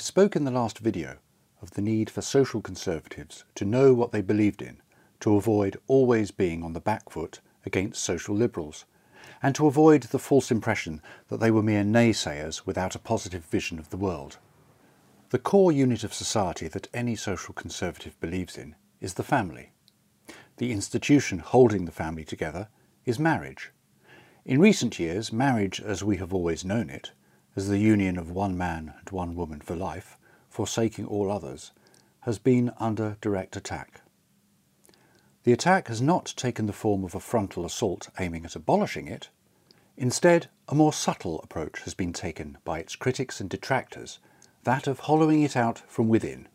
spoke in the last video of the need for social conservatives to know what they believed in to avoid always being on the back foot against social liberals and to avoid the false impression that they were mere naysayers without a positive vision of the world. The core unit of society that any social conservative believes in is the family. The institution holding the family together is marriage. In recent years, marriage as we have always known it, as the union of one man and one woman for life, forsaking all others, has been under direct attack. The attack has not taken the form of a frontal assault aiming at abolishing it. Instead, a more subtle approach has been taken by its critics and detractors, that of hollowing it out from within.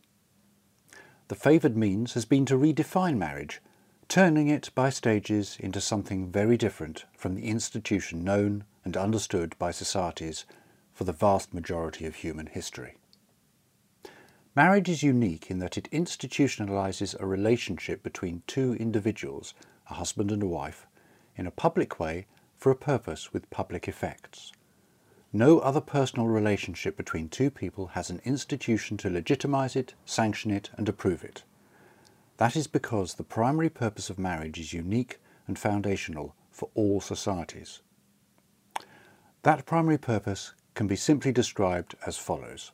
The favoured means has been to redefine marriage, turning it by stages into something very different from the institution known and understood by societies for the vast majority of human history. Marriage is unique in that it institutionalizes a relationship between two individuals, a husband and a wife, in a public way for a purpose with public effects. No other personal relationship between two people has an institution to legitimize it, sanction it, and approve it. That is because the primary purpose of marriage is unique and foundational for all societies. That primary purpose can be simply described as follows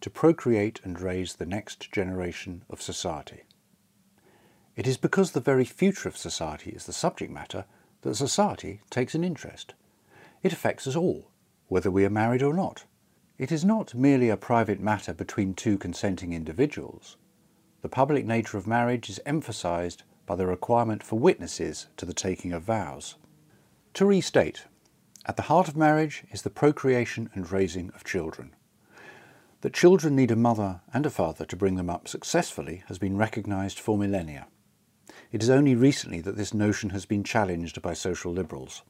to procreate and raise the next generation of society. It is because the very future of society is the subject matter that society takes an interest. It affects us all, whether we are married or not. It is not merely a private matter between two consenting individuals. The public nature of marriage is emphasized by the requirement for witnesses to the taking of vows. To restate, at the heart of marriage is the procreation and raising of children. That children need a mother and a father to bring them up successfully has been recognised for millennia. It is only recently that this notion has been challenged by social liberals.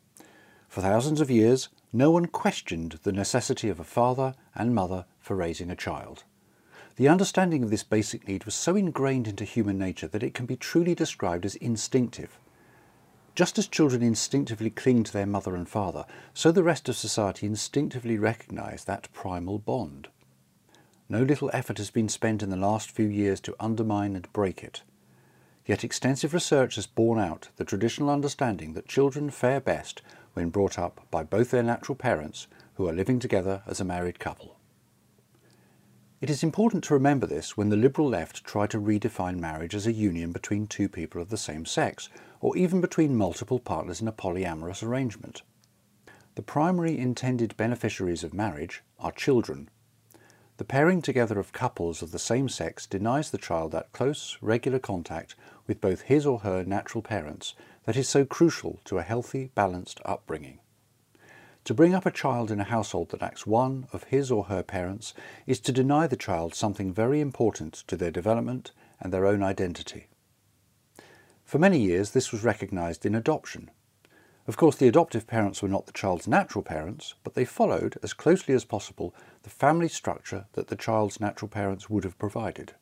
For thousands of years, no one questioned the necessity of a father and mother for raising a child. The understanding of this basic need was so ingrained into human nature that it can be truly described as instinctive. Just as children instinctively cling to their mother and father, so the rest of society instinctively recognise that primal bond. No little effort has been spent in the last few years to undermine and break it. Yet extensive research has borne out the traditional understanding that children fare best when brought up by both their natural parents who are living together as a married couple. It is important to remember this when the liberal left try to redefine marriage as a union between two people of the same sex, or even between multiple partners in a polyamorous arrangement. The primary intended beneficiaries of marriage are children, the pairing together of couples of the same sex denies the child that close, regular contact with both his or her natural parents that is so crucial to a healthy, balanced upbringing. To bring up a child in a household that lacks one of his or her parents is to deny the child something very important to their development and their own identity. For many years this was recognised in adoption, of course, the adoptive parents were not the child's natural parents, but they followed, as closely as possible, the family structure that the child's natural parents would have provided.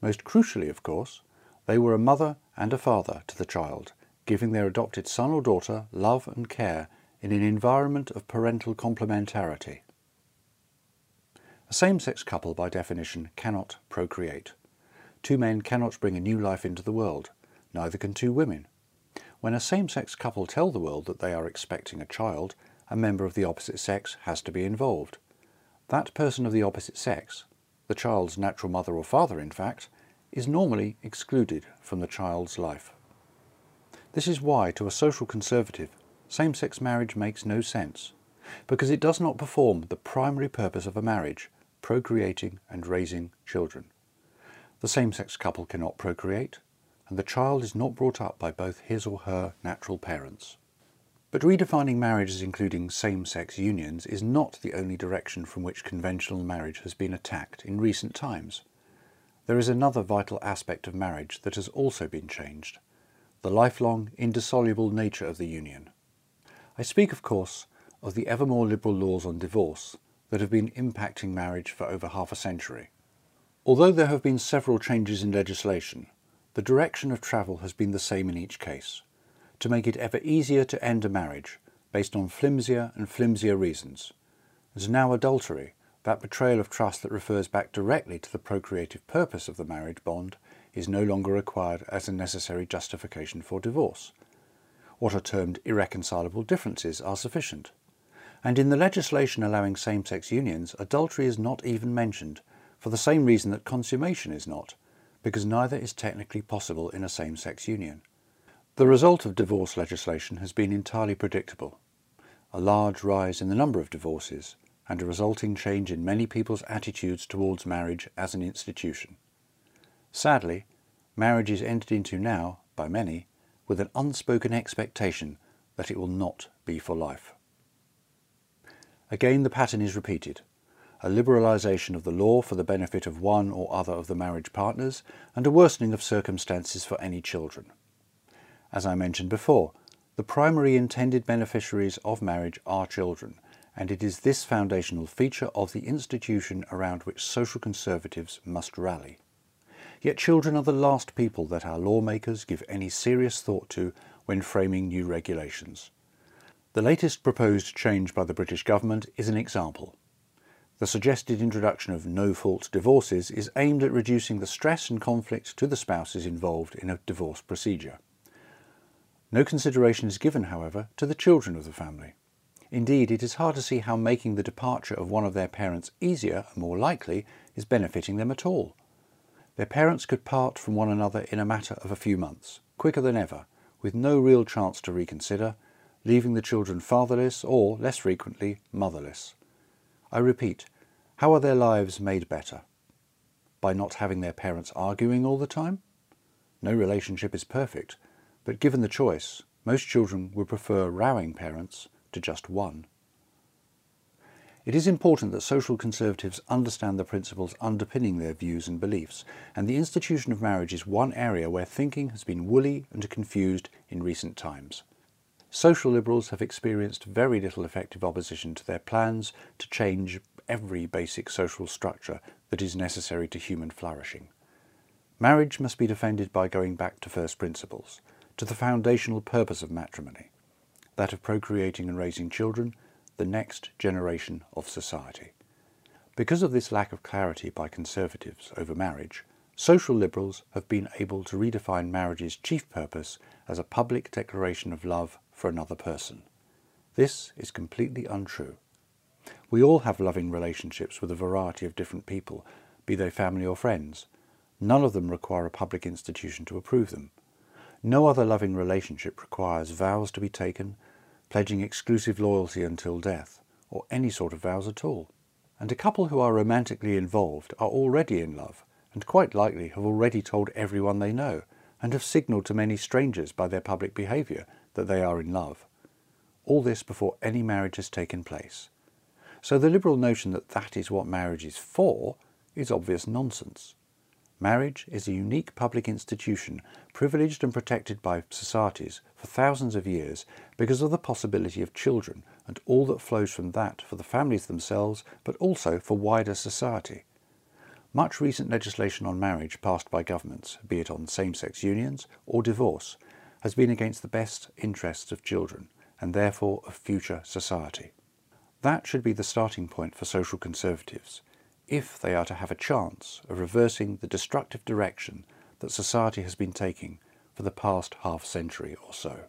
Most crucially, of course, they were a mother and a father to the child, giving their adopted son or daughter love and care in an environment of parental complementarity. A same-sex couple, by definition, cannot procreate. Two men cannot bring a new life into the world, neither can two women. When a same-sex couple tell the world that they are expecting a child, a member of the opposite sex has to be involved. That person of the opposite sex, the child's natural mother or father in fact, is normally excluded from the child's life. This is why, to a social conservative, same-sex marriage makes no sense, because it does not perform the primary purpose of a marriage, procreating and raising children. The same-sex couple cannot procreate, and the child is not brought up by both his or her natural parents. But redefining marriage as including same-sex unions is not the only direction from which conventional marriage has been attacked in recent times. There is another vital aspect of marriage that has also been changed, the lifelong, indissoluble nature of the union. I speak, of course, of the ever more liberal laws on divorce that have been impacting marriage for over half a century. Although there have been several changes in legislation, the direction of travel has been the same in each case, to make it ever easier to end a marriage based on flimsier and flimsier reasons, as now adultery, that betrayal of trust that refers back directly to the procreative purpose of the marriage bond is no longer required as a necessary justification for divorce. What are termed irreconcilable differences are sufficient. And in the legislation allowing same sex unions, adultery is not even mentioned, for the same reason that consummation is not, because neither is technically possible in a same sex union. The result of divorce legislation has been entirely predictable a large rise in the number of divorces, and a resulting change in many people's attitudes towards marriage as an institution. Sadly, marriage is entered into now, by many, with an unspoken expectation that it will not be for life. Again, the pattern is repeated a liberalisation of the law for the benefit of one or other of the marriage partners, and a worsening of circumstances for any children. As I mentioned before, the primary intended beneficiaries of marriage are children, and it is this foundational feature of the institution around which social conservatives must rally. Yet children are the last people that our lawmakers give any serious thought to when framing new regulations. The latest proposed change by the British government is an example. The suggested introduction of no-fault divorces is aimed at reducing the stress and conflict to the spouses involved in a divorce procedure. No consideration is given, however, to the children of the family. Indeed, it is hard to see how making the departure of one of their parents easier and more likely is benefiting them at all. Their parents could part from one another in a matter of a few months, quicker than ever, with no real chance to reconsider, leaving the children fatherless or, less frequently, motherless. I repeat, how are their lives made better? By not having their parents arguing all the time? No relationship is perfect, but given the choice, most children would prefer rowing parents to just one. It is important that social conservatives understand the principles underpinning their views and beliefs, and the institution of marriage is one area where thinking has been woolly and confused in recent times. Social liberals have experienced very little effective opposition to their plans to change every basic social structure that is necessary to human flourishing. Marriage must be defended by going back to first principles, to the foundational purpose of matrimony, that of procreating and raising children the next generation of society. Because of this lack of clarity by conservatives over marriage, social liberals have been able to redefine marriage's chief purpose as a public declaration of love for another person. This is completely untrue. We all have loving relationships with a variety of different people, be they family or friends. None of them require a public institution to approve them. No other loving relationship requires vows to be taken, pledging exclusive loyalty until death, or any sort of vows at all. And a couple who are romantically involved are already in love, and quite likely have already told everyone they know, and have signalled to many strangers by their public behaviour that they are in love. All this before any marriage has taken place. So the liberal notion that that is what marriage is for is obvious nonsense. Marriage is a unique public institution privileged and protected by societies for thousands of years because of the possibility of children and all that flows from that for the families themselves but also for wider society. Much recent legislation on marriage passed by governments, be it on same-sex unions or divorce, has been against the best interests of children and therefore of future society. That should be the starting point for social conservatives if they are to have a chance of reversing the destructive direction that society has been taking for the past half century or so.